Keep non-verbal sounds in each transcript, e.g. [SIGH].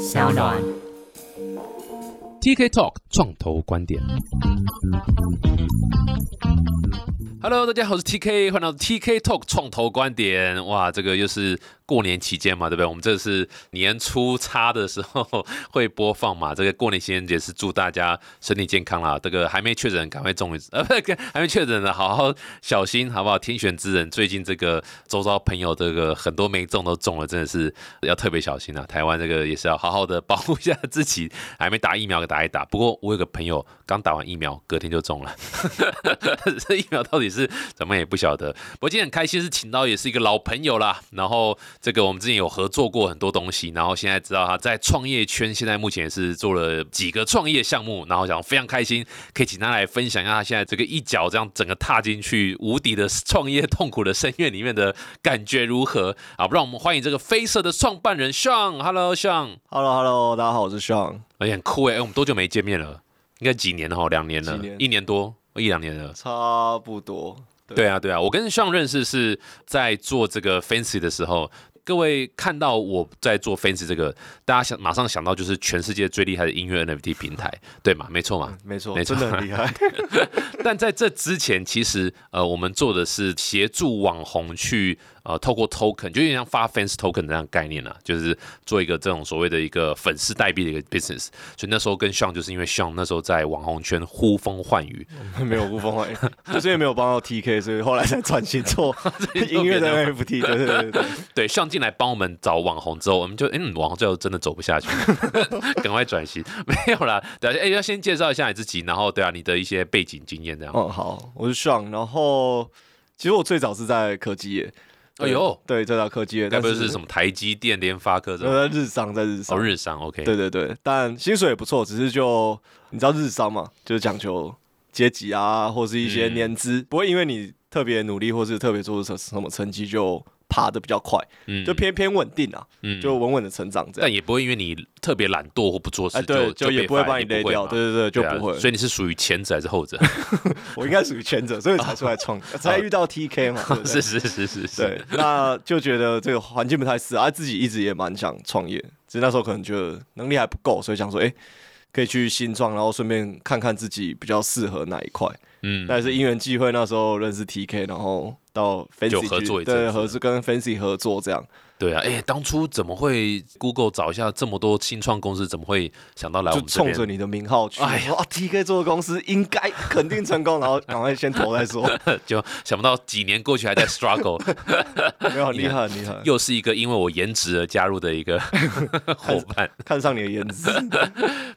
小暖。TK Talk 创投观点。Hello，大家好，我是 TK，欢迎来到 TK Talk 创投观点。哇，这个又是过年期间嘛，对不对？我们这是年初叉的时候会播放嘛。这个过年情人节是祝大家身体健康啦。这个还没确诊，赶快中一次呃，不是，还没确诊的，好好小心，好不好？天选之人，最近这个周遭朋友这个很多没中都中了，真的是要特别小心啊。台湾这个也是要好好的保护一下自己，还没打疫苗给打一打。不过我有个朋友刚打完疫苗，隔天就中了，[LAUGHS] 这疫苗到底是怎么也不晓得。不过今天很开心，是请到也是一个老朋友啦。然后这个我们之前有合作过很多东西，然后现在知道他在创业圈，现在目前是做了几个创业项目，然后想非常开心，可以请他来分享一下他现在这个一脚这样整个踏进去无底的创业痛苦的深渊里面的感觉如何啊？不让我们欢迎这个飞色的创办人 Sean，Hello Sean。Hello 大家好，我是 Sean，而且很酷哎、欸，我们多久没见面了？应该几年了哈？两年了，年一年多，一两年了。差不多。对啊，对啊，我跟上认识是在做这个 Fancy 的时候。各位看到我在做 Fancy 这个，大家想马上想到就是全世界最厉害的音乐 NFT 平台，对吗？没错嘛。没错，没错真的很厉害。[LAUGHS] 但在这之前，其实呃，我们做的是协助网红去呃，透过 token，就有点像发 fans token 这样概念啊，就是做一个这种所谓的一个粉丝代币的一个 business。所以那时候跟 Sean 就是因为 Sean 那时候在网红圈呼风唤雨，[LAUGHS] 没有呼风唤雨，就是因为没有帮到 TK，所以后来才转型做 [LAUGHS] 音乐的 NFT。对对对对，[LAUGHS] 对，Sean 进来帮我们找网红之后，我们就嗯，网红最后真的走不下去，赶快转型。没有啦，对啊，哎、要先介绍一下你自己，然后对啊，你的一些背景经验这样。哦好，我是 Sean，然后其实我最早是在科技业。哎呦，对，这道科技业，该不会是什么台积电、联发科这种？日商，在日哦，商。日商 OK。对对对，但薪水也不错，只是就你知道日商嘛，就是讲求阶级啊，或是一些嗯年资，不会因为你特别努力或是特别做出什什么成绩就爬的比较快，嗯就偏偏稳定啊，嗯就稳稳的成长这样。但也不会因为你特别懒惰或不做事，哎，对，就也不会把你累掉，嘛对对对，就不会。所以你是属于前者还是后者？[LAUGHS] 我应该属于前者，所以才出来创，[LAUGHS] 才遇到 TK 嘛？[LAUGHS] 是是是是是。对，那就觉得这个环境不太适合，啊，自己一直也蛮想创业，只是那时候可能觉得能力还不够，所以想说，哎、可以去新创，然后顺便看看自己比较适合哪一块。嗯，但是因缘际会，那时候认识 TK，然后到 Fancy 就合去作对，合作跟 Fancy 合作这样。对啊，哎，当初怎么会 Google 找一下这么多新创公司，怎么会想到来我就们这边？冲着你的名号去，哎哎呀，TK 做的公司应该肯定成功，然后 [LAUGHS] 赶快先投再说，[LAUGHS] 就想不到几年过去还在 struggle，[LAUGHS] 没有很厉害，很厉害，又是一个因为我颜值而加入的一个伙伴。看上你的颜值，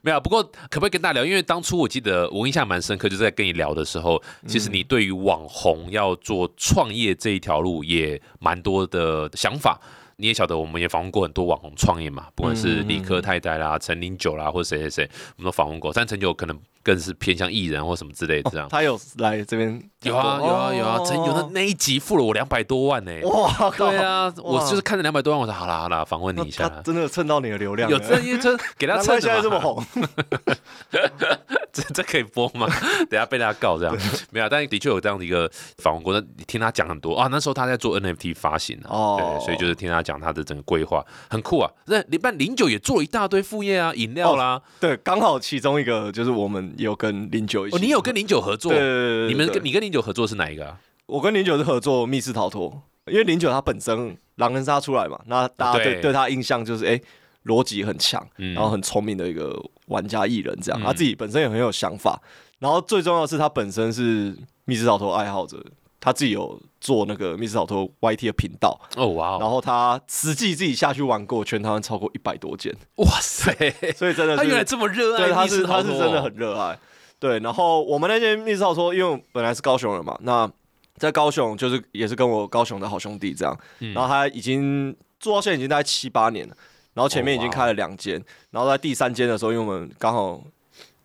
没有，不过可不可以跟大家聊？因为当初我记得我印象蛮深刻，就是在跟你聊的时候，其实你对于网红要做创业这一条路也蛮多的想法。你也晓得，我们也访问过很多网红创业嘛，不管是理科太太啦、陈零九啦，或者谁谁谁，我们都访问过。但陈九可能更是偏向艺人或什么之类的这样。他有来这边有啊有啊有啊，陈九那那一集付了我两百多万呢、哇靠，对啊，我就是看着两百多万，我说好啦好啦，访问你一下啦。真的蹭到你的流量了，有真一真给他蹭的嘛怪现在这么红，[LAUGHS] 这这可以播吗？[LAUGHS] 等下被大家告这样没有啊，但的确有这样的一个访问过。那你听他讲很多啊，那时候他在做 NFT 发行啊，哦对，所以就是听他讲他的整个规划很酷啊。那零办零九也做了一大堆副业啊，饮料啦。对，刚好其中一个就是我们有跟零九一起，哦，你有跟零九合作？对对对你们跟你跟零九合作是哪一个啊？我跟零九是合作密室逃脱，因为零九他本身狼人杀出来嘛，那大家对对对他印象就是哎逻辑很强，嗯。然后很聪明的一个玩家艺人这样，嗯。他自己本身也很有想法，然后最重要的是他本身是密室逃脱爱好者，他自己有做那个密室逃脱 YT 的频道，哦哇哦，然后他实际自己下去玩过，全台湾超过一百多间，哇塞，[LAUGHS] 所以真的是他原来这么热爱对，他密室是逃脱。哦他是真的很热爱。对，然后我们那间密室逃脱，因为我本来是高雄人嘛，那在高雄就是也是跟我高雄的好兄弟这样，嗯。然后他已经做到现在已经大概七八年了，然后前面已经开了两间，然后在第三间的时候，因为我们刚好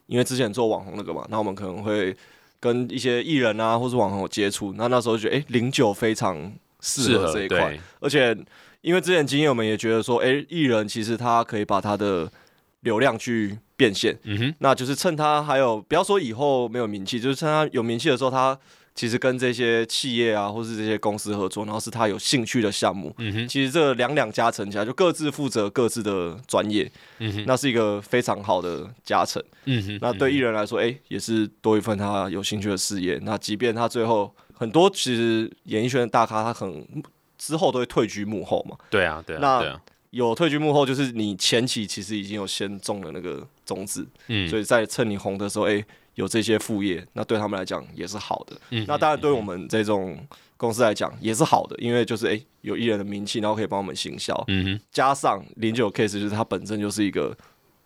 因为之前做网红那个嘛，那我们可能会跟一些艺人啊或是网红有接触，那那时候就觉得哎零九非常适合这一块，而且因为之前经验，我们也觉得说，哎、艺人其实他可以把他的流量去变现，嗯哼，那就是趁他还有不要说以后没有名气，就是趁他有名气的时候，他其实跟这些企业啊，或是这些公司合作，然后是他有兴趣的项目，嗯哼，其实这两两加成起来，就各自负责各自的专业，嗯哼，那是一个非常好的加成。嗯哼，那对艺人来说，哎、也是多一份他有兴趣的事业。那即便他最后很多其实演艺圈的大咖，他可能之后都会退居幕后嘛。对啊，对啊，那有退居幕后，就是你前期其实已经有先种了那个种子，嗯，所以在趁你红的时候，哎、有这些副业，那对他们来讲也是好的。嗯那当然对我们这种公司来讲也是好的，因为就是哎、有艺人的名气，然后可以帮我们行销，嗯哼，加上零九 case 就是他本身就是一个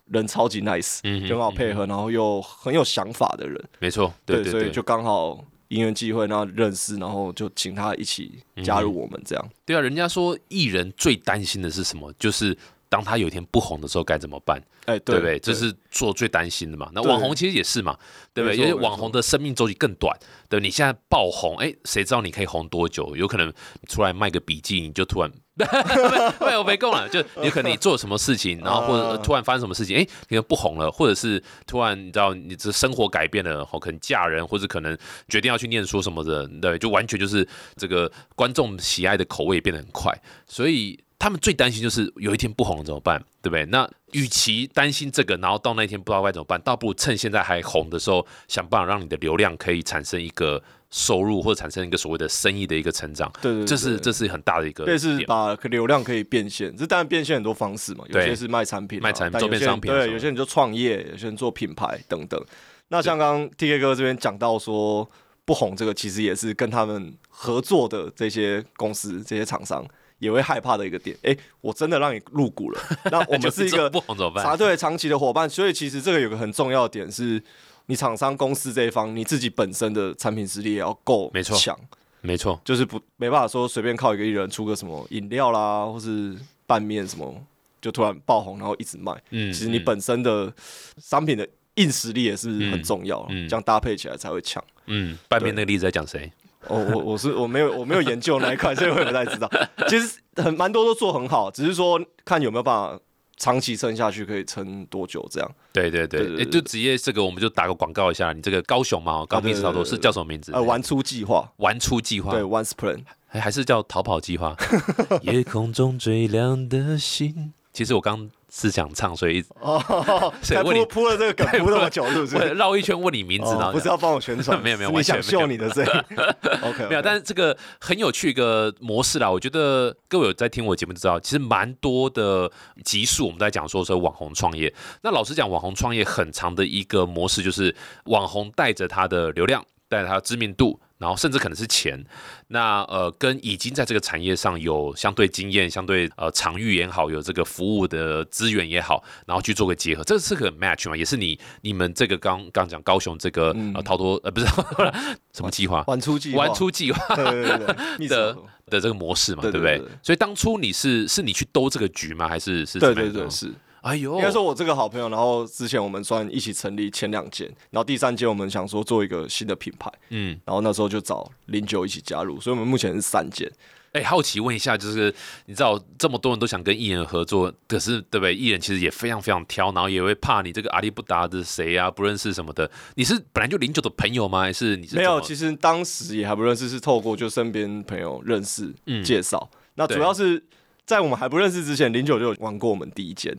人超级 nice，嗯很好配合，然后又很有想法的人，没错，对对对，所以就刚好因缘际会，然后认识，然后就请他一起加入我们这样。对啊，人家说艺人最担心的是什么？就是当他有一天不红的时候该怎么办，哎、对不对？这是做最担心的嘛。那网红其实也是嘛，对不对？因为网红的生命周期更短，对你现在爆红，哎，谁知道你可以红多久？有可能出来卖个笔记，你就突然。[LAUGHS] 没有没够了，就有可能你做什么事情，然后或者呃突然发生什么事情，哎，可能不红了，或者是突然你知道你这生活改变了，哦，可能嫁人，或者可能决定要去念书什么的，对，就完全就是这个观众喜爱的口味变得很快，所以他们最担心就是有一天不红了怎么办，对不对？那与其担心这个，然后到那一天不知道该怎么办，倒不如趁现在还红的时候，想办法让你的流量可以产生一个收入，或者产生一个所谓的生意的一个成长。对对对这是对这是很大的一个这是把流量可以变现，这当然变现很多方式嘛，有些是卖产品啊、卖产周边商品对有些人就创业，有些人做品牌等等。那像刚刚 T K 哥这边讲到说不红，这个其实也是跟他们合作的这些公司、这些厂商也会害怕的一个点。哎、我真的让你入股了，[LAUGHS] 那我们是一个不红怎么办？茶队长期的伙伴，所以其实这个有个很重要的点是，你厂商公司这一方，你自己本身的产品实力也要够没错强。没错，就是不没办法说随便靠一个艺人出个什么饮料啦，或是拌面什么，就突然爆红，然后一直卖。嗯，其实你嗯本身的商品的硬实力也是很嗯重要，嗯这样搭配起来才会强。嗯拌面那个例子在讲谁？哦，我我是我没有我没有研究那一块，所以我也不太知道。其实很蛮多都做很好，只是说看有没有办法长期撑下去，可以撑多久这样。对对对，就直接这个我们就打个广告一下，你这个高雄嘛，高对对密斯逃脱对对是叫什么名字？呃，玩出计划，玩出计划，对，Once Plan，还还是叫逃跑计划？[LAUGHS] 夜空中最亮的星。其实我刚是想唱，所以一直哦，[LAUGHS] 才所以问你铺铺了这个梗铺那么久，是不是？绕一圈问你名字，然后哦不是要帮我宣传，[LAUGHS] 没有没有是你想秀你的这 [LAUGHS] OK，没有，但是这个很有趣一个模式啦。我觉得各位有在听我节目就知道，其实蛮多的集数我们在讲说说网红创业。那老实讲，网红创业很长的一个模式就是网红带着他的流量，带着他的知名度。然后甚至可能是钱，那呃跟已经在这个产业上有相对经验、相对呃场域也好，有这个服务的资源也好，然后去做个结合，这是个 match 嘛，也是你你们这个刚刚讲高雄这个、嗯呃逃脱呃不是 [LAUGHS] 什么计划，玩出计划，玩出计划的的这个模式嘛，对对不对对对对？所以当初你是是你去兜这个局吗？还是是对对对是。哎呦，应该说我这个好朋友，然后之前我们算一起成立前两间，然后第三间我们想说做一个新的品牌，嗯，然后那时候就找零九一起加入，所以我们目前是三间。哎，好奇问一下，就是你知道这么多人都想跟艺人合作，可是对不对？艺人其实也非常非常挑，然后也会怕你这个阿里不达的谁啊，不认识什么的。你是本来就零九的朋友吗？还是你是没有，其实当时也还不认识，是透过就身边朋友认识、嗯介绍。那主要是在我们还不认识之前，零九就有玩过我们第一间，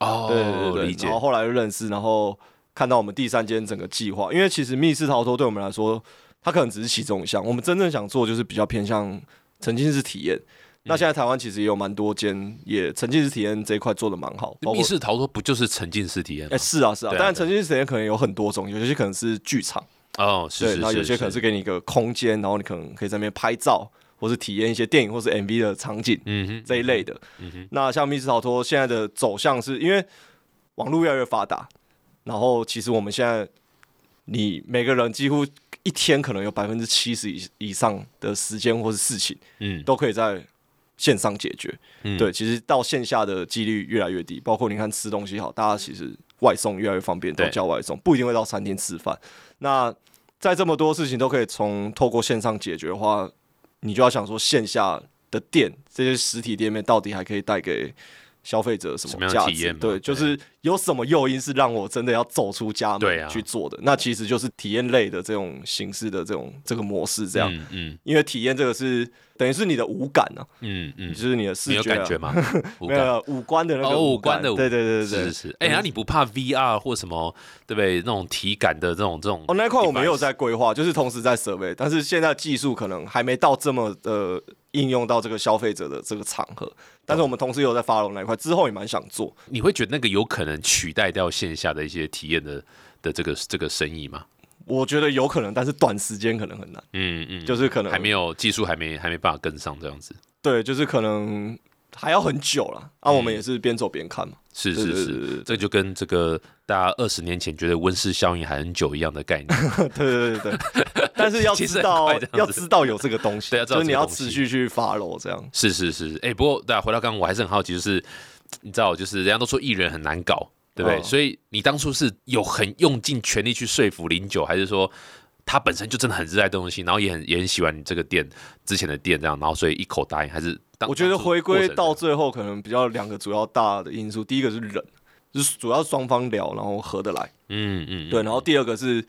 哦，对对对理解然后后来就认识，然后看到我们第三间整个计划，因为其实密室逃脱对我们来说，它可能只是其中一项，我们真正想做就是比较偏向沉浸式体验。嗯那现在台湾其实也有蛮多间，也沉浸式体验这一块做的蛮好。密室逃脱不就是沉浸式体验哎、吗？是啊是啊，当然沉浸式体验可能有很多种，有些可能是剧场，哦，是对，是然后有些可能是给你一个空间，然后你可能可以在那边拍照，或是体验一些电影或是 MV 的场景嗯哼这一类的。嗯哼那像密室逃脱现在的走向是因为网络越来越发达，然后其实我们现在你每个人几乎一天可能有百分之七十以以上的时间或是事情嗯都可以在线上解决。嗯对，其实到线下的几率越来越低，包括你看吃东西好，大家其实外送越来越方便，都对叫外送，不一定会到餐厅吃饭。那在这么多事情都可以从透过线上解决的话，你就要想说线下的店这些实体店面到底还可以带给消费者什什么价值？体验对，对就是有什么诱因是让我真的要走出家门去做的？那其实就是体验类的这种形式的这种这个模式，这样。嗯嗯因为体验这个是等于是你的五感啊，嗯嗯，就是你的视你有觉、啊、感觉吗？[LAUGHS] 没有五官的那个哦五官的五对对对对对。是是是，哎，那你不怕 VR 或什么，对不对？那种体感的这种这种哦，那一块我没有在规划，就是同时在 survey，但是现在技术可能还没到这么的应用到这个消费者的这个场合，但是我们同时有在 follow 那一块，之后也蛮想做。你会觉得那个有可能取代掉线下的一些体验的的这个这个生意吗？我觉得有可能，但是短时间可能很难，嗯嗯，就是可能还没有技术还没还没办法跟上这样子。对，就是可能还要很久了。啊，我们也是边走边看嘛。对是是是，这就跟这个大家二十年前觉得温室效应还很久一样的概念。对对对对，但是要知道要知道有这个东西，对要知道就是你要持续去 follow 这样。是是是，哎、不过大家回到刚刚，我还是很好奇，就是你知道，就是人家都说艺人很难搞，对不对？哦所以你当初是有很用尽全力去说服零九，还是说他本身就真的很热爱这东西，然后也很也很喜欢你这个店之前的店这样，然后所以一口答应，还是当我觉得回归到最后，可能比较两个主要大的因素，第一个是人，就是主要双方聊，然后合得来。嗯嗯对，然后第二个是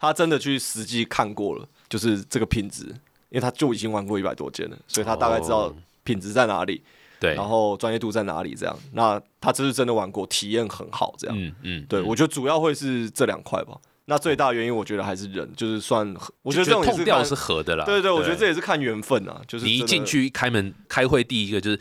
他真的去实际看过了，就是这个品质，因为他就已经玩过一百多件了，所以他大概知道哦品质在哪里，对，然后专业度在哪里，这样。那他这是真的玩过，体验很好，这样。嗯嗯，对，嗯我觉得主要会是这两块吧。那最大原因，我觉得还是人，就是算，我觉得这种也是调是合的啦。对对，我觉得这也是看缘分啊，就是你一进，去一开门开会，第一个就是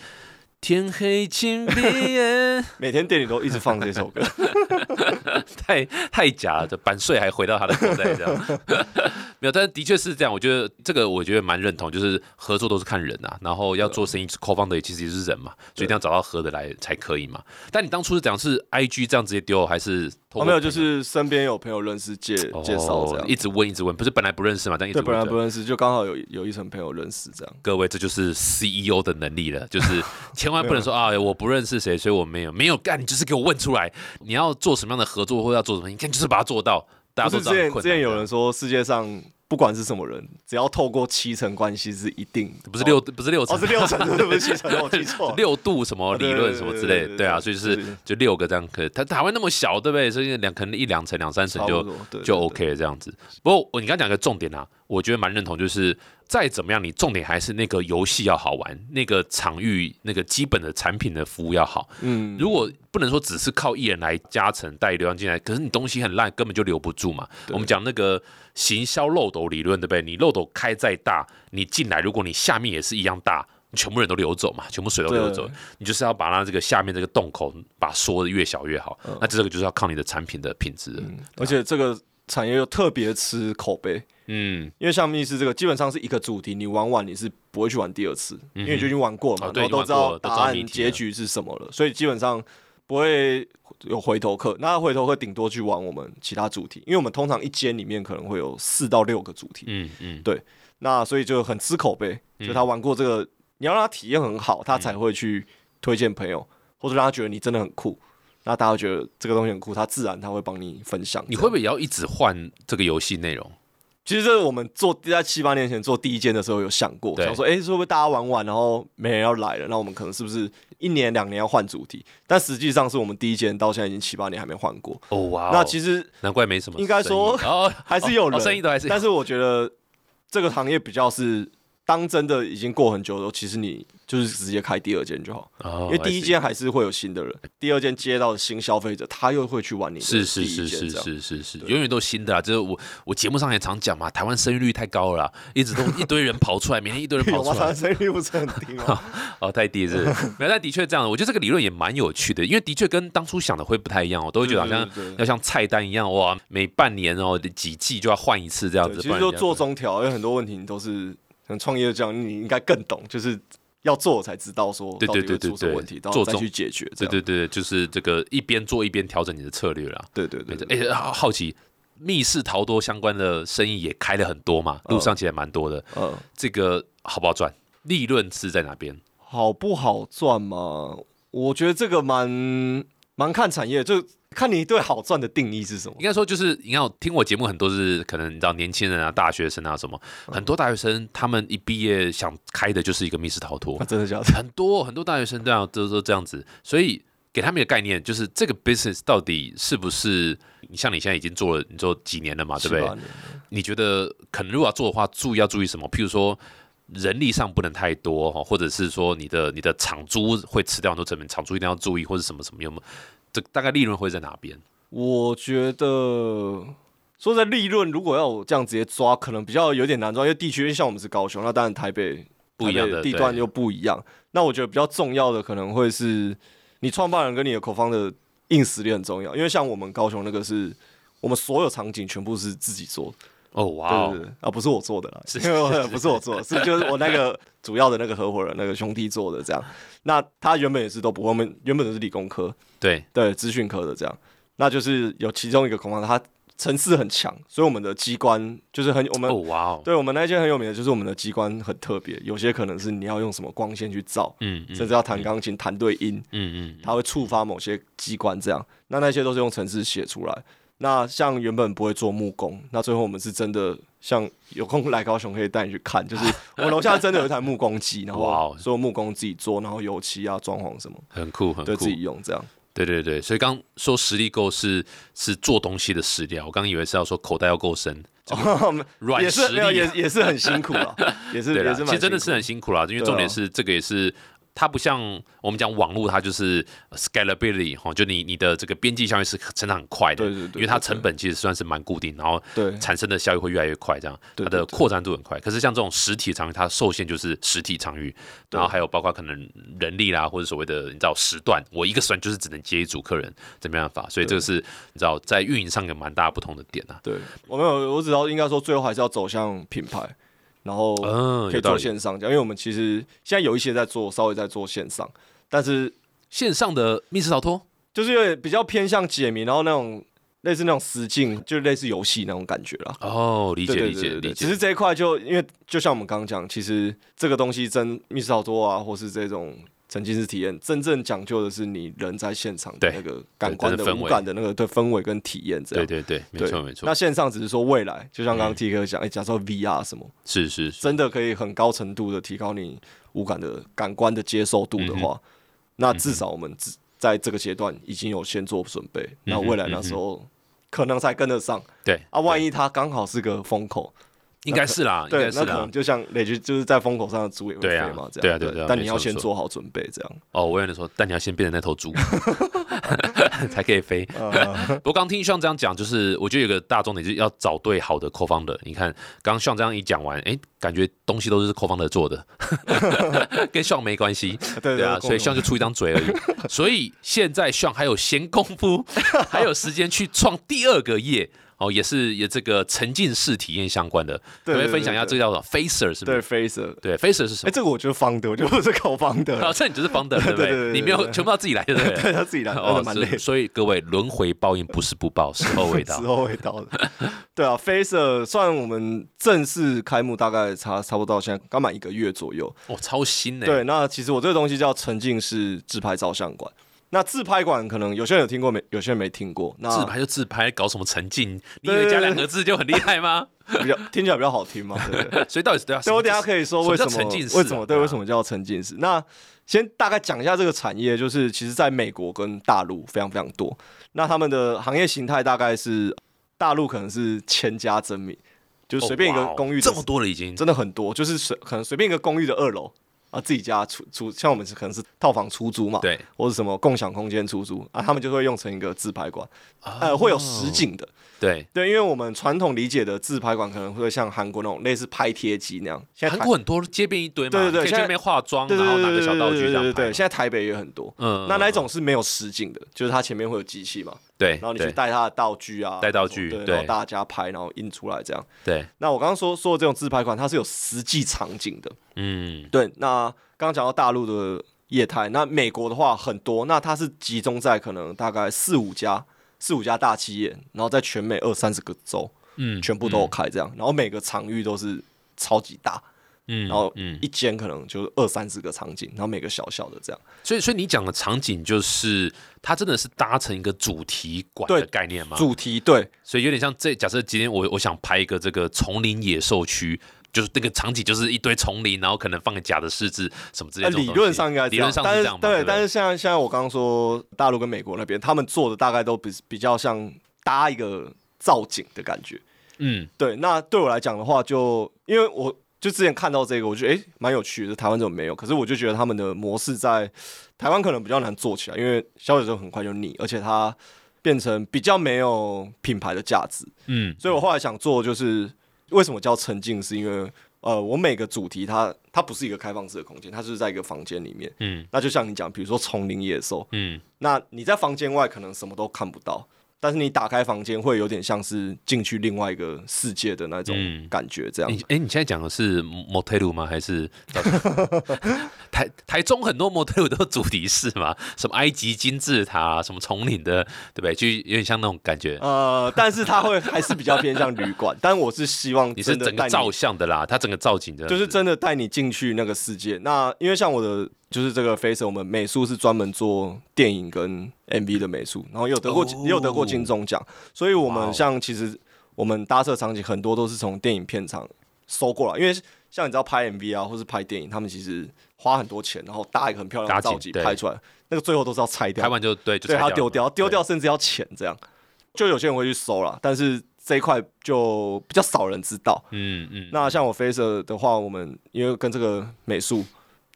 天黑请闭眼，[LAUGHS] 每天店里都一直放这首歌。[LAUGHS] 太太假了，这版税还回到他的口袋这样。[LAUGHS] 没有，但是的确是这样。我觉得这个我觉得蛮认同，就是合作都是看人啊，然后要做生意 d e r 其实也是人嘛，所以一定要找到合得来才可以嘛。但你当初是讲是 IG 这样直接丢，还是透过哦，没有，就是身边有朋友认识介介绍这样哦一。直问一直问，不是本来不认识嘛，但一直对，本来不认识，就刚好有有一层朋友认识这样。各位，这就是 CEO 的能力了，就是千万不能说啊，我不认识谁，所以我没有没有干，你就是给我问出来，你要做什么样的合作或要做什么，你看就是把它做到。大家都知道之前有人说世界上不管是什么人，只要透过七层关系是一定不是六不是六哦层是六层，对不是七层，我记错。[LAUGHS] 六度什么理论什么之类的，对啊，所以就是是就六个这样，可它台湾那么小，对不对？所以两可能一两层两三层就就 OK 了这样子。不过我你刚刚讲一个重点啊，我觉得蛮认同，就是再怎么样，你重点还是那个游戏要好玩，那个场域那个基本的产品的服务要好。嗯，如果不能说只是靠艺人来加成带流量进来，可是你东西很烂，根本就留不住嘛。我们讲那个行销漏斗理论，对不对？你漏斗开再大，你进来，如果你下面也是一样大，你全部人都流走嘛，全部水都流走，你就是要把它这个下面这个洞口把它缩的越小越好。嗯那这个就是要靠你的产品的品质嗯。而且这个产业又特别吃口碑，嗯，因为像密室这个基本上是一个主题，你玩完你是不会去玩第二次，因为你就已经玩过了嘛哦，然后都知道答案结局是什么了，所以基本上不会有回头客。那回头客顶多去玩我们其他主题，因为我们通常一间里面可能会有四到六个主题，嗯嗯，对那所以就很吃口碑，就他玩过这个，你要让他体验很好，他才会去推荐朋友，或者让他觉得你真的很酷。那大家觉得这个东西很酷，他自然他会帮你分享。你会不会也要一直换这个游戏内容？其实这是我们做在七八年前做第一间的时候有想过，想说，哎、会不会大家玩完，然后没人要来了？那我们可能是不是一年两年要换主题？但实际上是我们第一间到现在已经七八年还没换过。哦哇哦那其实难怪没什么，应该说 [LAUGHS] 哦，还是有人，哦生意都还是有但是我觉得这个行业比较是，当真的已经过很久的时候，其实你就是直接开第二间就好，哦因为第一间还是会有新的人，第二间接到的新消费者，他又会去玩你是是是是。是是是，永远都新的啊！就是我我节目上也常讲嘛，台湾生育率太高了啦，[LAUGHS] 一直都一堆人跑出来，每天一堆人跑？出来，他的生育率不是很低吗？[LAUGHS] 哦，太低是 [LAUGHS] 没有，但的确这样，我觉得这个理论也蛮有趣的，因为的确跟当初想的会不太一样，我都会觉得好像要像菜单一样，哇，每半年哦几季就要换一次这样子，对其实就做中调，有很多问题你都是，可能创业这样，你应该更懂，就是要做才知道说对到底会对对对对出什么问题，然后再去解决。对对对，就是这个一边做一边调整你的策略啦。对对对对，哎，好好奇，密室逃脱相关的生意也开了很多嘛，路上其实也蛮多的，嗯，这个好不好赚？利润是在哪边？好不好赚嘛？我觉得这个蛮蛮看产业，就看你对好赚的定义是什么。应该说就是，你看我听我节目很多是可能你知道年轻人啊、大学生啊什么，很多大学生他们一毕业想开的就是一个密室逃脱啊，，真的假的？很多很多大学生这样都都这样子，所以给他们一个概念，就是这个 business 到底是不是你像你现在已经做了，你做几年了嘛，对不对你觉得可能如果要做的话，注意要注意什么？譬如说人力上不能太多哈，或者是说你的你的场租会吃掉很多成本，场租一定要注意，或者什么什么有没有？这大概利润会在哪边？我觉得说在利润，如果要我这样直接抓，可能比较有点难抓，因为地区像我们是高雄，那当然台北不一样的地段又不一样。那我觉得比较重要的可能会是你创办人跟你的口方的硬实力很重要，因为像我们高雄那个是我们所有场景全部是自己做的，哦，哇哦。对对，对，啊不是我做的啦，因为不是我做的，是就是我那个 [LAUGHS] 主要的那个合伙人那个兄弟做的这样。那他原本也是都不会，我们原本都是理工科，对，对资讯科的这样，那就是有其中一个恐慌，他层次很强，所以我们的机关就是很我们、哦，哇哦，对我们那一间很有名的，就是我们的机关很特别，有些可能是你要用什么光线去照，嗯嗯甚至要弹钢琴弹对音，嗯嗯，它会触发某些机关这样，那那些都是用程式写出来。那像原本不会做木工，那最后我们是真的像有空来高雄可以带你去看，就是 [LAUGHS] 我们楼下真的有一台木工机，然后所有木工自己做，然后油漆啊、装潢什么，很酷很酷对自，己用这样。对对对，所以刚说实力够是是做东西的实力啊，我刚以为是要说口袋要够深，[LAUGHS] 软也实力啊。也是很辛苦 [LAUGHS] 了，也是，也是其实真的是很辛苦啦，因为重点是这个也是。它不像我们讲网络，它就是 scalability 哈，就你你的这个边际效益是成长很快的，对对对因为它成本其实算是蛮固定，然后对。产生的效益会越来越快，这样它的扩展度很快。可是像这种实体场域，它受限就是实体场域，然后还有包括可能人力啦，或者所谓的你知道时段，我一个时段就是只能接一组客人，这没办法，所以这个是你知道在运营上有蛮大不同的点啊。对，我没有，我只要应该说最后还是要走向品牌，然后嗯，可以做。线上这样，因为我们其实现在有一些在做，稍微在做线上，但是线上的密室逃脱，就是有点比较偏向解谜，然后那种类似那种实境，就类似游戏那种感觉啦。哦，理解理解理解。只是这一块就因为就像我们刚刚讲，其实这个东西真密室逃脱啊，或是这种沉浸式体验，真正讲究的是你人在现场的那个感官的五感的那个对氛围跟体验这样。对对对，没错没错。那，线上只是说未来，就像刚刚嗯。T 哥讲，哎、假设 VR 什么，是是是，真的可以很高程度的提高你五感的感官的接受度的嗯话，那至少我们只在这个阶段已经有先做准备，那未来那时候可能才跟得上。对啊。万一一它刚好是个风口，应该是啦，应对该，是啦那可能。就像雷军就是在风口上的猪也会飞嘛，这样对啊对对啊但你要先做好准备，这样。哦，我跟你说，但你要先变成那头猪，[LAUGHS] 才可以飞。呃，[LAUGHS] 不过刚听像这样讲，就是我觉得有个大重点就是要找对好的 co-founder。你看，刚刚像这样一讲完，哎，感觉东西都是 co-founder 做的，[LAUGHS] 跟像没关系。对对啊，所以像就出一张嘴而已。所以现在像还有闲工夫，还有时间去创第二个业。哦，也是也这个沉浸式体验相关的，对对可以分享一下这个叫什么 Facer 是不对？Facer，对，Facer 是什么哎，么？这个我觉得方的，我就不是靠方的，啊，[LAUGHS] 这你就是对不对对对对你没有全部要自己来，对不对？[LAUGHS] 对要自己来，[LAUGHS] 哦，蛮累。所以各位轮回报应不是不报，时候未到时。候未到的。对啊，Facer 算我们正式开幕大概差差不多到现在刚满一个月左右。哦，超新呢。对，那其实我这个东西叫沉浸式自拍照相馆。那自拍馆可能有些人有听过，没有些人没听过。那自拍就自拍，搞什么沉浸？你以为加两个字就很厉害吗？[LAUGHS] 比较听起来比较好听嘛，对对？[LAUGHS] 所以到底是对啊？所以我等下可以说为什么什么叫沉浸式啊为什么对为什么叫沉浸式？那先大概讲一下这个产业，就是其实在美国跟大陆非常非常多。那他们的行业形态大概是大陆可能是千家争鸣，就是随便一个公寓的这么多了已经。真的很多，就是随可能随便一个公寓的二楼啊，自己家出出，像我们是可能是套房出租嘛，对，或者什么共享空间出租啊，他们就会用成一个自拍馆，呃，会有实景的，对，对，因为我们传统理解的自拍馆可能会像韩国那种类似拍贴机那样，现在韩国很多街边一堆嘛，对对对现在可以去那边化妆，然后拿个小道具对对对对，这样拍现在台北也很多。嗯，那那一种是没有实景的，就是它前面会有机器嘛，对，然后你去对带它的道具啊，带道具对，然后大家拍，然后印出来这样。对，那我刚刚说说的这种自拍馆，它是有实际场景的，嗯，对，那刚刚讲到大陆的业态，那美国的话很多，那它是集中在可能大概四五家、四五家大企业，然后在全美二三十个州嗯，全部都有开这样，然后每个场域都是超级大，嗯然后嗯一间可能就二三十个场景，然后每个小小的这样。所以所以你讲的场景就是它真的是搭成一个主题馆的概念吗？主题对所以有点像这假设今天我我想拍一个这个丛林野兽区。就是那个场景，就是一堆丛林，然后可能放个假的狮子什么之类呃的。理论上应该理论上但是是这样嘛？对，不但是像像我刚刚说大陆跟美国那边，他们做的大概都比比较像搭一个造景的感觉。嗯对，那对我来讲的话就，因为我就之前看到这个，我觉得哎蛮有趣的，台湾怎么没有？可是我就觉得他们的模式在台湾可能比较难做起来，因为消费者很快就腻，而且它变成比较没有品牌的价值。嗯，所以我后来想做就是为什么叫沉浸，是因为呃，我每个主题它它不是一个开放式的空间，它就是在一个房间里面。嗯。那就像你讲，比如说丛林野兽，嗯。那你在房间外可能什么都看不到，但是你打开房间会有点像是进去另外一个世界的那种嗯感觉，这样。你哎、你现在讲的是 motel 吗？还是 [LAUGHS] 台台中很多 motel 都是主题式嘛？什么埃及金字塔、啊，什么丛林的，对不对？就有点像那种感觉。呃，但是它会还是比较偏向旅馆，[LAUGHS] 但我是希望你是整个照相的啦，它整个造景的，就是真的带你进去那个世界。那因为像我的就是这个 Face，我们美术是专门做电影跟 MV 的美术，然后也有得过、哦也有得过金钟奖，所以我们像其实我们搭设场景很多都是从电影片场收过来，因为像你知道拍 MV 啊，或是拍电影，他们其实花很多钱，然后搭一个很漂亮的造景拍出来，那个最后都是要拆掉拍，完就对，就对，拆掉了它丢掉，嘛丢掉甚至要钱这样。就有些人会去收啦，但是这一块就比较少人知道。嗯嗯，那像我 Face 的话，我们因为跟这个美术，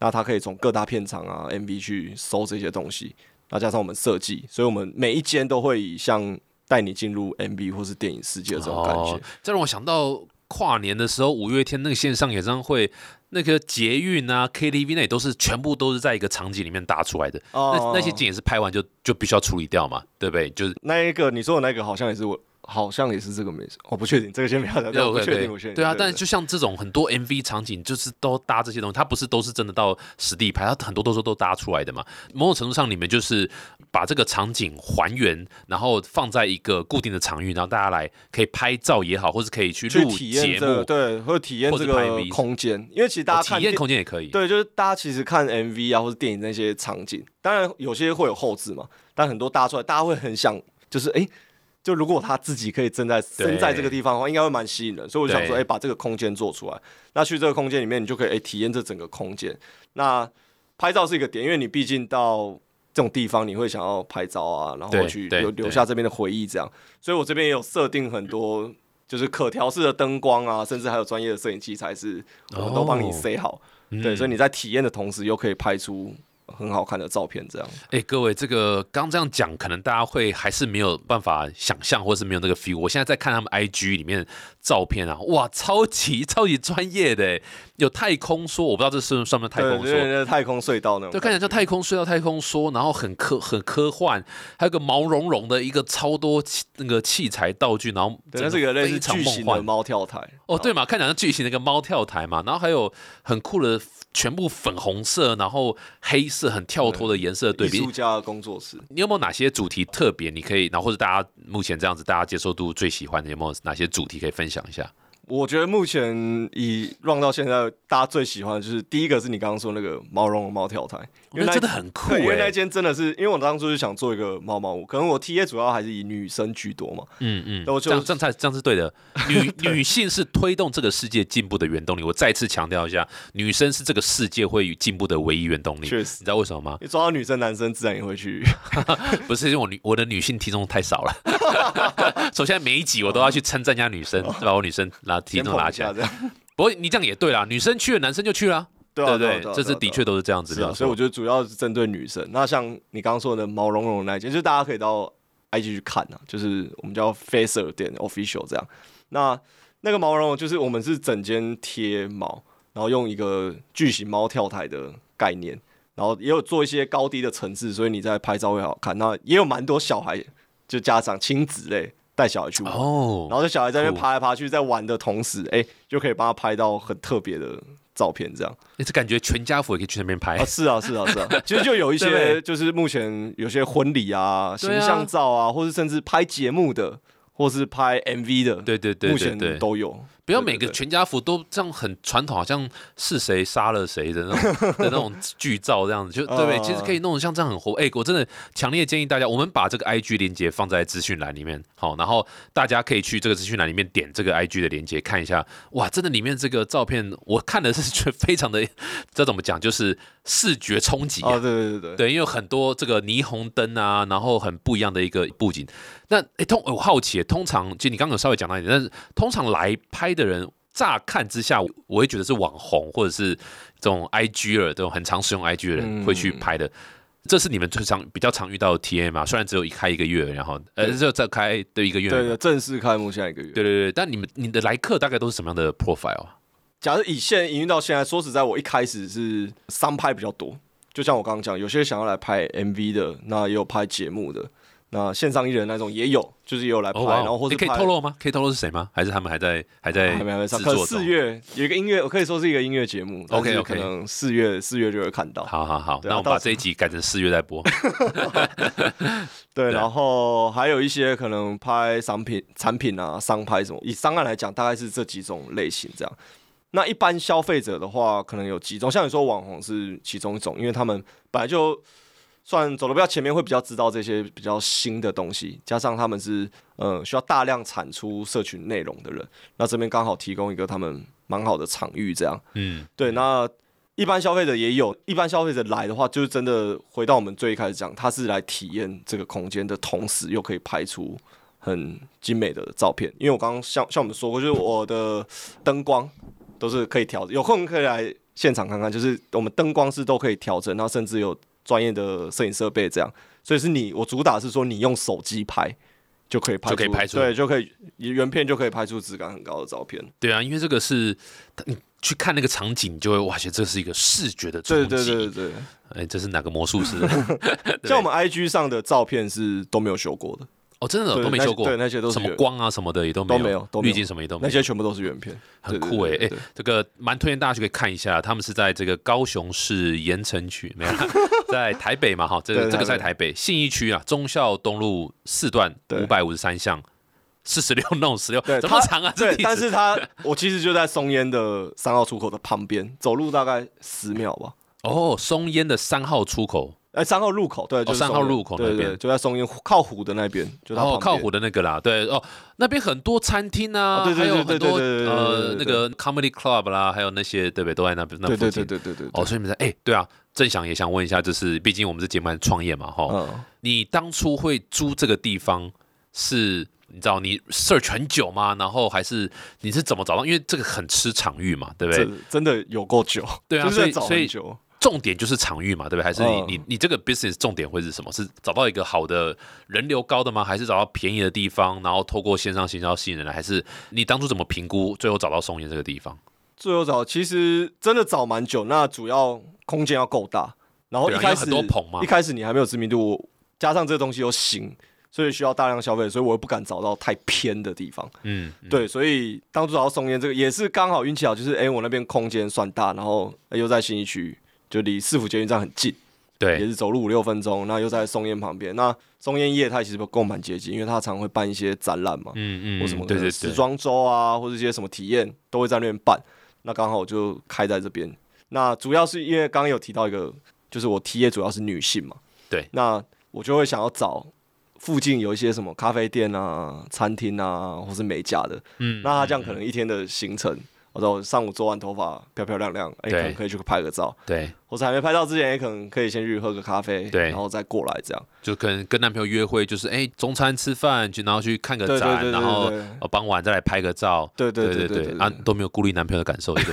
那他可以从各大片场啊、MV 去搜这些东西，那加上我们设计，所以我们每一间都会以像带你进入 MV 或是电影世界的这种感觉。哦，这让我想到跨年的时候，五月天那个线上演唱会，那个捷运啊、KTV 那也都是全部都是在一个场景里面搭出来的。哦那那些景也是拍完就就必须要处理掉嘛，对不对？就是那一个你说的那个好像也是我，好像也是这个美术，我不确定，这个先不要讲，我不确定，我确定。对啊，但是就像这种很多 MV 场景，就是都搭这些东西，它不是都是真的到实地拍，它很多都是都搭出来的嘛。某种程度上，你们就是把这个场景还原，然后放在一个固定的场域，然后大家来可以拍照也好，或是可以去录节这个，目，对，或者体验这个空间，因为其实大哦体验空间也可以。对，就是大家其实看 MV 啊，或者电影那些场景，当然有些会有后置嘛，但很多搭出来，大家会很想，就是哎、诶就如果他自己可以正在身在这个地方的话，应该会蛮吸引人。所以我就想说，对哎、把这个空间做出来。那去这个空间里面，你就可以哎、诶体验这整个空间。那拍照是一个点，因为你毕竟到这种地方，你会想要拍照啊，然后去留留下这边的回忆，这样。所以我这边也有设定很多。就是可调式的灯光啊，甚至还有专业的摄影器材，是我们都帮你哦塞好。嗯对，所以你在体验的同时，又可以拍出很好看的照片，这样。哎、各位，这个刚这样讲，可能大家会还是没有办法想象，或是没有那个 feel。我现在在看他们 IG 里面照片啊，哇，超级 [LAUGHS] 超级专业的，有太空梭，我不知道这是算不算太空对对梭。对，太空隧道那种。对，看起来像太空隧道、太空梭，然后很科很科幻，还有个毛茸茸的一个超多器那个器材道具，然后对，整那是一个类似巨型的。猫跳台。哦，对嘛，看起来像巨型的一个猫跳台嘛，然后还有很酷的全部粉红色，然后黑色很跳脱的颜色对比艺术。家的工作室。你有没有哪些主题特别？你可以，然后或者大家目前这样子，大家接受度最喜欢的，有没有哪些主题可以分享一下？我觉得目前以 run 到现在，大家最喜欢的就是第一个是你刚刚说那个毛茸茸猫跳台，因为真的很酷对，因为哎、那间真的是，因为我当初是想做一个猫猫屋，可能我 T A 主要还是以女生居多嘛。嗯嗯，那我就这样这样才这样是对的。[LAUGHS] 女女性是推动这个世界进步的原动力。我再次强调一下，女生是这个世界会进步的唯一原动力。确实你知道为什么吗？你抓到女生，男生自然也会去。[LAUGHS] 不是因为我女我的女性听众太少了。[LAUGHS] 首先每一集我都要去称赞一下女生，把我女生拿体先重拿起来。不过你这样也对啦，女生去了，男生就去了，对啊，对这是啊啊的确都是这样子的。所以我觉得主要是针对女生。那像你刚刚说的毛茸茸那一件，就是大家可以到 IG 去看啊，就是我们叫 Facer 店 official 这样。那那个毛茸茸就是我们是整间贴毛，然后用一个巨型猫跳台的概念，然后也有做一些高低的层次，所以你在拍照会好看。那也有蛮多小孩，就家长亲子类带小孩去玩。哦然，后这小孩在那边爬来爬去，在玩的同时，哎、就可以帮他拍到很特别的照片，这样。你这感觉全家福也可以去那边拍啊，。是啊，是啊，是啊。[LAUGHS] 其实就有一些，就是目前有些婚礼啊、形象照啊，或是甚至拍节目的，或是拍 MV 的，对对对目前都有。不要每个全家福都这样很传统，好像是谁杀了谁的那种 [LAUGHS] 的那种剧照这样子，就对不对？嗯其实可以弄得像这样很活。哎、我真的强烈建议大家，我们把这个 IG 连接放在资讯栏里面，好，然后大家可以去这个资讯栏里面点这个 IG 的连接看一下。哇，真的里面这个照片，我看的是觉得非常的，[LAUGHS] 这怎么讲？就是视觉冲击、啊。哦，对对对对，对，因为有很多这个霓虹灯啊，然后很不一样的一个布景。那诶，通我好奇，通常其实你刚刚有稍微讲到一点，但是通常来拍的人，乍看之下，我会觉得是网红或者是这种 IG 的这种很常使用 IG 的人嗯会去拍的。这是你们最常比较常遇到的 TA 嘛？虽然只有一开一个月，然后呃，只有再开的一个月。对对，正式开幕现在一个月。对对对，但你们你的来客大概都是什么样的 profile 啊？假设以现在营运到现在，说实在，我一开始是商拍比较多，就像我刚刚讲，有些想要来拍 MV 的，那也有拍节目的，那线上艺人那种也有，就是也有来拍，哦，哇然后或是拍诶可以透露吗？可以透露是谁吗？还是他们还在还在还没还没上，可能制作中？四月有一个音乐，我可以说是一个音乐节目 OK，OK 可能四月四月就会看到。好好好，对啊那我们把这一集改成四月再播。对，对然后还有一些可能拍商品、产品啊、商拍什么。以商案来讲，大概是这几种类型这样。那一般消费者的话，可能有几种，像你说网红是其中一种，因为他们本来就算走的比较前面，会比较知道这些比较新的东西，加上他们是呃需要大量产出社群内容的人，那这边刚好提供一个他们蛮好的场域，这样。嗯，对，那一般消费者也有，一般消费者来的话，就是真的回到我们最一开始讲，他是来体验这个空间的同时，又可以拍出很精美的照片。因为我刚刚像像我们说过，就是我的灯光都是可以调，有空可以来现场看看，就是我们灯光是都可以调整，然后甚至有专业的摄影设备这样，所以是你我主打是说你用手机拍。就可以拍出，就可以拍出对，就可以原片就可以拍出质感很高的照片。对啊，因为这个是你去看那个场景，你就会哇，觉得这是一个视觉的冲击。对对对对对。哎，这是哪个魔术师？[LAUGHS] 像我们 IG 上的照片是都没有修过的，哦，真的对都没修过，对，那些都是什么光啊什么的也都没都没有都没有。滤镜什么也都没有，那些全部都是原片，很酷哎、哎、这个蛮推荐大家去可以看一下，他们是在这个高雄市盐城区，没有，在台北嘛哈，这个这个在台台北信义区啊，忠孝东路四段对。五百五十三巷四十六弄十六，对怎么长啊？这对，但是它我其实就在松烟的三号出口的旁边，走路大概十秒吧。哦，松烟的三号出口，哎，三号入口，对，就是三号入口那边就在松烟靠湖的那边，就它哦，靠湖的那个啦，对哦，那边很多餐厅啊，哦对对还有对对很多对对呃那个 comedy club 啦，还有那些对不对，都在那边那对对附近对对对对，哦，所以你们在哎，对啊，正想也想问一下，就是毕竟我们是节目创业嘛，哈，嗯，你当初会租这个地方是？你知道你 search 很久吗？然后还是你是怎么找到？因为这个很吃场域嘛，对不对？真的有够久，对啊所以所以久。重点就是场域嘛，对不对？还是你、嗯你你这个 business 重点会是什么？是找到一个好的人流高的吗？还是找到便宜的地方，然后透过线上行销吸引人来？还是你当初怎么评估，最后找到松烟这个地方？最后找其实真的找蛮久，那主要空间要够大，然后一开始因为很多棚嘛一开始你还没有知名度，加上这个东西又新，所以需要大量消费，所以我又不敢找到太偏的地方。嗯，嗯对，所以当初找到松烟这个也是刚好运气好，就是哎、我那边空间算大，然后、哎又在新一区，就离市府捷运站很近，也，是走路五六分钟，那又在松烟旁边。那松烟业态其实跟我蛮接近，因为它常会办一些展览嘛，嗯嗯，或什么对对对，时装周啊，或者一些什么体验都会在那边办。那刚好我就开在这边。那主要是因为刚刚有提到一个，就是我 T 业主要是女性嘛，对，那我就会想要找附近有一些什么咖啡店啊、餐厅啊，或是美甲的。嗯，那他这样嗯可能一天的行程，我知道我上午做完头发漂漂亮亮，哎、对。可能可以去拍个照，对，或者还没拍照之前，也可能可以先去喝个咖啡，对。然后再过来这样。就可能跟男朋友约会，就是哎中餐吃饭，去然后去看个展，然后傍晚再来拍个照，对对对对对啊都没有顾虑男朋友的感受，对？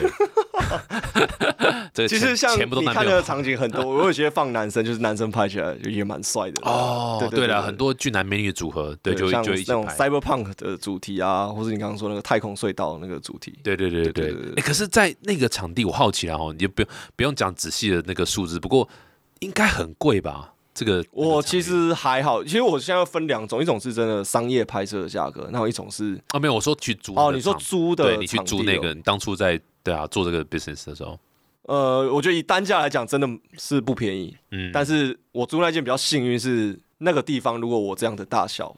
[LAUGHS] 其实像你看的场景很多，[LAUGHS] 我有觉得放男生就是男生拍起来也蛮帅的哦。对了，很多俊男美女组合，对，就就那种 cyberpunk 的主题啊，或是你刚刚说那个太空隧道那个主题。对对对对对。可是，在那个场地，我好奇了哦，你就不用不用讲仔细的那个数字，不过应该很贵吧？这个我其实还好，其实我现在要分两种，一种是真的商业拍摄的价格，然后一种是啊没有，我说去租哦，你说租的，你去租那个，你当初在对啊做这个 business 的时候，呃，我觉得以单价来讲，真的是不便宜。嗯，但是我租那间比较幸运，是那个地方如果我这样的大小，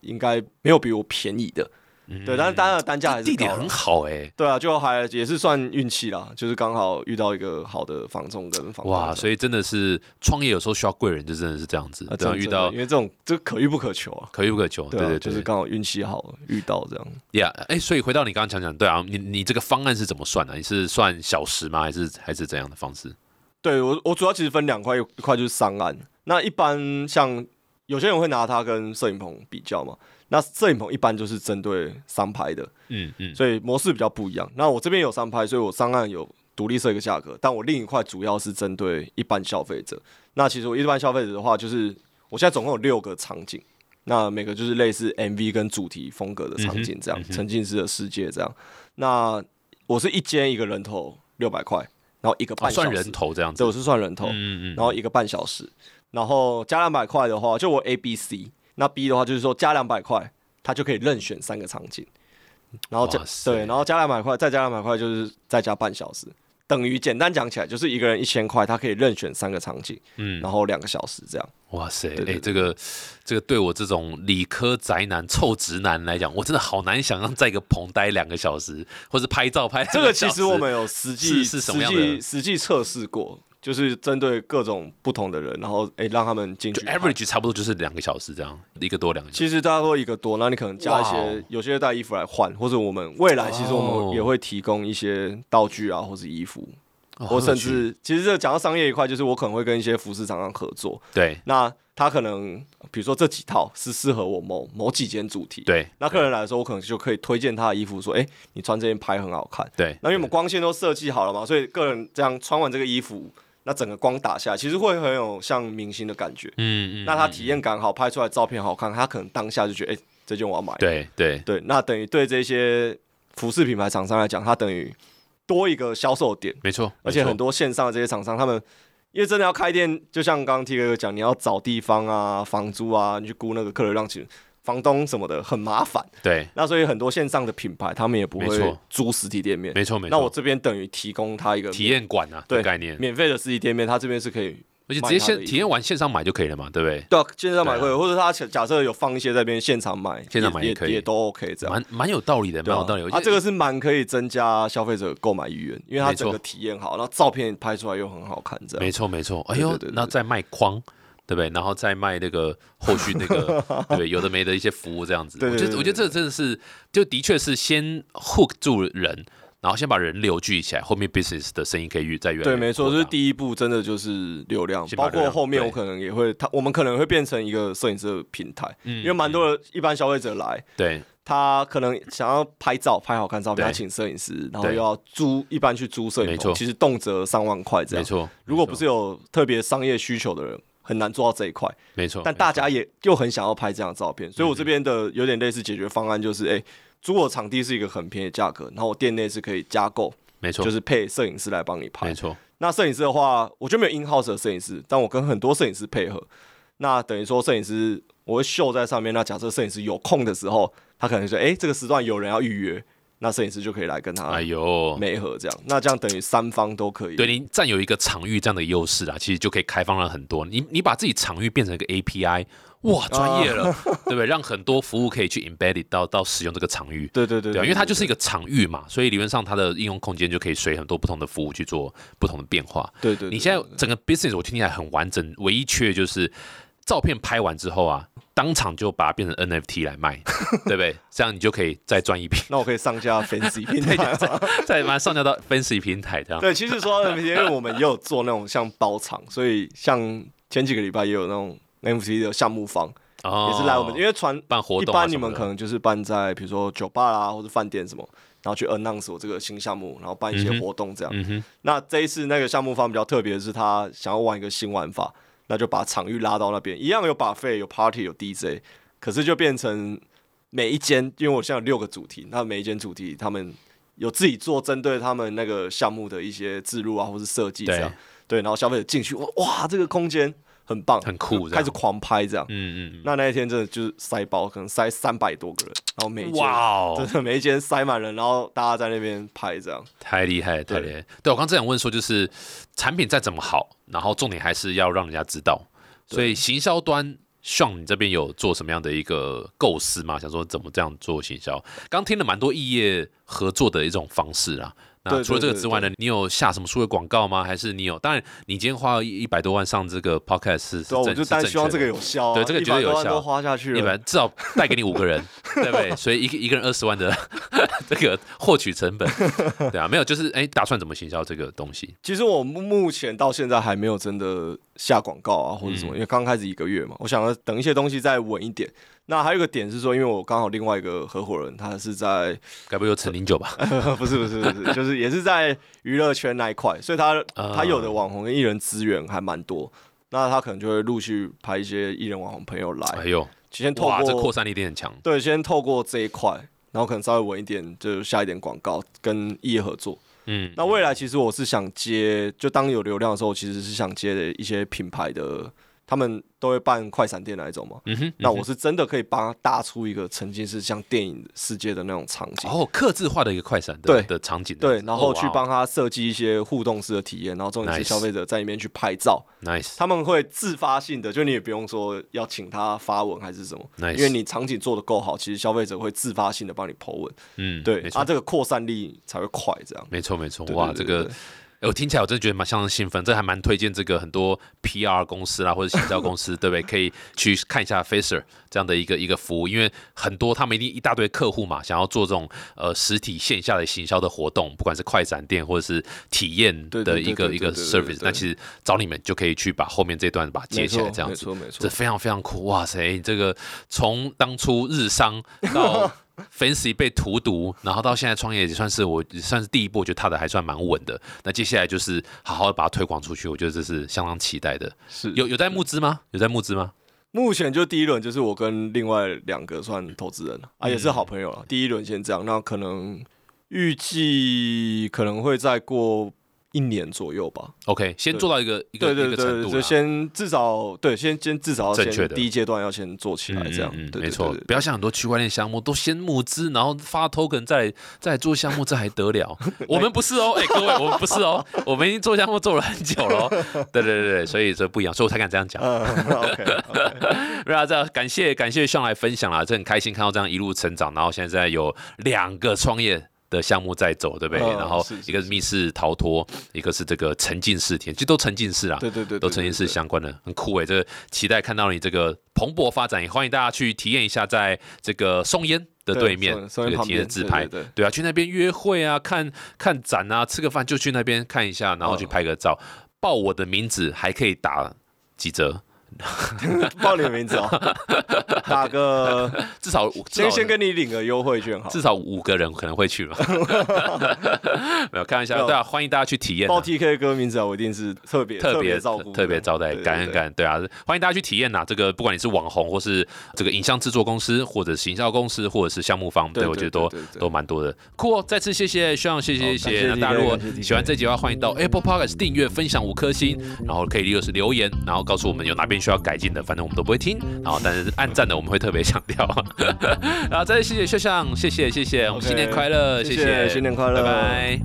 应该没有比我便宜的。对，但是当然单价还是地点很好哎、对啊，就还也是算运气啦，就是刚好遇到一个好的房仲跟房哇，所以真的是创业有时候需要贵人，就真的是这样子，啊，这样遇到因为这种这可遇不可求啊。可遇不可求，对啊，对对，就是刚好运气好遇到这样。呀，哎，所以回到你刚刚讲讲，对啊，你你这个方案是怎么算的？你是算小时吗？还是还是怎样的方式？对我我主要其实分两块，一块就是商案。那一般像有些人会拿它跟摄影棚比较嘛，那摄影棚一般就是针对商拍的，嗯嗯，所以模式比较不一样。那我这边有商拍，所以我商案有独立设一个价格，但我另一块主要是针对一般消费者。那其实我一般消费者的话，就是我现在总共有六个场景，那每个就是类似 MV 跟主题风格的场景，这样、沉浸式的世界这样。那我是一间一个人头六百块，然后一个哦半小时，算人头这样子对，我，是算人头，嗯嗯嗯，然后一个半小时，然后加两百块的话，就我 A、B、C，那 B 的话就是说加两百块，他就可以任选三个场景，然后加对，然后加两百块，再加两百块就是再加半小时，等于简单讲起来就是一个人一千块，他可以任选三个场景，嗯然后两个小时这样。哇塞，哎、这个这个对我这种理科宅男、臭直男来讲，我真的好难想象在一个棚待两个小时，或是拍照拍这个其实我们有实际是是什么样实的际实际测试过，就是针对各种不同的人，然后诶、让他们进去。average 差不多就是两个小时这样，一个多两个小时。其实大家都一个多，那你可能加一些，有些带衣服来换，或者我们未来其实我哦们也会提供一些道具啊，或是衣服，哦或甚至其实这讲到商业一块，就是我可能会跟一些服饰厂商合作，对。那他可能比如说这几套是适合我某某几件主题，对。那客人来的时候，我可能就可以推荐他的衣服，说，哎、你穿这件拍很好看。对，那因为我们光线都设计好了嘛，所以个人这样穿完这个衣服，那整个光打下来，其实会很有像明星的感觉。嗯嗯，那他体验感好，拍出来照片好看，他可能当下就觉得，哎、这件我要买。对对对，那等于对这些服饰品牌厂商来讲，它等于多一个销售点，没错，而且很多线上的这些厂商，他们因为真的要开店，就像刚刚 T 哥讲，你要找地方啊、房租啊，你去估那个客流量，其实房东什么的很麻烦。对，那所以很多线上的品牌，他们也不会租实体店面。没错没错。那我这边等于提供他一个体验馆啊对概念，免费的实体店面，他这边是可以而且直接线体验完线上买就可以了嘛，对不对？对啊，线上买会，对啊或者他假假设有放一些在那边现场买，现场买也可以也也都 OK 这样。蛮蛮有道理的，蛮有道理。我觉啊，这个是蛮可以增加消费者购买意愿，因为他整个体验好，然后照片拍出来又很好看，这样。没错没错。哎呦那再卖框。对不对？然后再卖那个后续那个，[LAUGHS] 对对？有的没的一些服务这样子。对对对我觉得我觉得这真的是，就的确是先 hook 住人，然后先把人流聚起来，后面 business 的生意可以越再越来对，越没错，就是第一步，真的就是流量，包括后面我可能也会，他我们可能会变成一个摄影师的平台，嗯因为蛮多的一般消费者来，对他可能想要拍照，拍好看照片，请摄影师，然后又要租，一般去租摄影没错棚，其实动辄上万块这样。没错。如果不是有特别商业需求的人，很难做到这一块。没错，但大家也又很想要拍这样的照片，所以我这边的有点类似解决方案，就是哎、租我场地是一个很便宜的价格，然后我店内是可以加购，没错，就是配摄影师来帮你拍没。错，那摄影师的话，我就没有 in house 的摄影师，但我跟很多摄影师配合。那等于说，摄影师我会秀在上面。那假设摄影师有空的时候，他可能说：“哎、这个时段有人要预约。”那摄影师就可以来跟他哎呦，媒合这样。那这样等于三方都可以。对你占有一个场域这样的优势啊，其实就可以开放了很多。你你把自己场域变成一个 API，哇，专业了，[LAUGHS] 对不对？让很多服务可以去 embedded 到到使用这个场域。对对对因为它就是一个场域嘛，所以理论上它的应用空间就可以随很多不同的服务去做不同的变化。对对对你现在整个 business 我听起来很完整，唯一缺的就是照片拍完之后啊，当场就把它变成 NFT 来卖，[LAUGHS] 对不对？这样你就可以再赚一笔，那我可以上架 [LAUGHS] Fancy 平台吗。[LAUGHS] 再把它上架到 Fancy 平台这样。对，其实说到 NFT，因为我们也有做那种像包场，所以像前几个礼拜也有那种 NFT 的项目方，哦也是来我们，因为传办活一动啊什么的般你们可能就是办在比如说酒吧啦或者饭店什么，然后去 announce 我这个新项目，然后办一些活动这样。嗯哼，那这一次那个项目方比较特别的是，他想要玩一个新玩法，那就把场域拉到那边，一样有把费、有 party、有 DJ，可是就变成每一间，因为我现在有六个主题，那每一间主题他们有自己做针对他们那个项目的一些制入啊，或是设计这样，对，然后消费者进去，哇哇，这个空间很棒，很酷开始狂拍这样。嗯嗯嗯，那那一天真的就是塞包，可能塞三百多个人，然后每一间真的每一间塞满人，然后大家在那边拍这样。太厉害，太厉害了！对我刚正想问说，就是产品再怎么好，然后重点还是要让人家知道，所以行销端像你这边有做什么样的一个构思吗？想说怎么这样做行销？刚听了蛮多异业合作的一种方式啦。那对除了这个对之外呢，你有下什么数位广告吗？还是你有？当然，你今天花了一一百多万上这个 podcast 是是对啊，我就是单希望这个有效啊，对这个绝对有100多万效都花下去一了。般至少带给你五个人，[LAUGHS] 对不对？所以一个一个人二十万的 [LAUGHS] 这个获取成本，[LAUGHS] 对啊，没有就是哎，打算怎么行销这个东西？其实我目目前到现在还没有真的下广告啊，或者嗯什么，因为刚开始一个月嘛，我想要等一些东西再稳一点。那还有一个点是说，因为我刚好另外一个合伙人，他是在该不会有陈零九吧？[LAUGHS] [LAUGHS] 不是不是不是，就是也是在娱乐圈那一块，所以他啊他有的网红跟艺人资源还蛮多。那他可能就会陆续派一些艺人网红朋友来，哎呦，先透哇，这扩散力一定很强。对，先透过这一块，然后可能稍微稳一点，就下一点广告跟艺业合作。嗯，那未来其实我是想接，就当有流量的时候，其实是想接的一些品牌的，他们都会办快闪店那一种嘛。嗯哼，那我是真的可以帮他搭出一个沉浸式像电影世界的那种场景，哦，刻字化的一个快闪的对。的场景，对，然后去帮他设计一些互动式的体验，然后重点是消费者在里面去拍照，nice。他们会自发性的，就你也不用说要请他发文还是什么，nice，因为你场景做的够好，其实消费者会自发性的帮你 Po 文，嗯，对没，错。啊，这个扩散力才会快，这样。没错没错，哇，这个我听起来我真的觉得蛮相当兴奋，这还蛮推荐这个很多 PR 公司啦或者行销公司，[LAUGHS] 对不对？可以去看一下 Facer 这样的一个一个服务，因为很多他们一定一大堆客户嘛，想要做这种呃实体线下的行销的活动，不管是快闪店或者是体验的一个一个 service，那其实找你们就可以去把后面这段把它接起来，这样子。没错没错，这非常非常酷，哇塞！这个从当初日商到 [LAUGHS] Fancy 被荼毒，然后到现在创业也算是我算是第一步，我觉得踏的还算蛮稳的。那接下来就是好好的把它推广出去，我觉得这是相当期待的。是有有在募资吗？有在募资吗？目前就第一轮就是我跟另外两个算投资人啊，也是嗯好朋友了。第一轮先这样，那可能预计可能会再过一年左右吧。OK，先做到一个一个一个程度就先至少对，先先至少要正确的先第一阶段要先做起来，这样没错不要像很多区块链项目都先募资，然后发 token 再再做项目，这还得了？[LAUGHS] 我们不是哦，[LAUGHS] 哎、各位，我们不是哦，我们已经做项目做了很久了、哦。[LAUGHS] 对对对对，所以这不一样，所以我才敢这样讲。嗯，OK，对啊，这样感谢感谢上来分享啦，这很开心看到这样一路成长，然后现在有两个创业。的项目在走，对不对？嗯然后一个是。密室逃脱，一个是这个沉浸式体验，其实都沉浸式啊，对对对，都沉浸式相关的，很酷诶。这个期待看到你这个蓬勃发展，也欢迎大家去体验一下，在这个松烟的对面这个体验自拍，对对对。啊，去那边约会啊，看看展啊，吃个饭就去那边看一下，然后去嗯。拍个照，报我的名字还可以打几折，对 [LAUGHS] 报你的名字哦，打个 [LAUGHS] 至少至少先先跟你领个优惠券好，至少五个人可能会去嘛。[LAUGHS] 没有开玩笑，有对啊，欢迎大家去体验啊。报 TK 歌名字啊，我一定是特别特别照顾的，特别招待，对对对感恩感恩，对啊，欢迎大家去体验呐。这个不管你是网红，或是这个影像制作公司，或者行销公司，或者是项目方，对我觉得都对对对都蛮多的。酷哦，再次谢谢，希望谢谢谢谢。谢那大家如果感谢喜欢这集的话，欢迎到 Apple Podcast 订阅、分享五颗星，然后可以就是留言，然后告诉我们有哪边需要改进的，反正我们都不会听。然后但是暗战的我们会特别强调。[LAUGHS] 然后再谢谢秀相，谢谢，谢谢。我们新年快乐，谢谢。新年快乐，拜拜。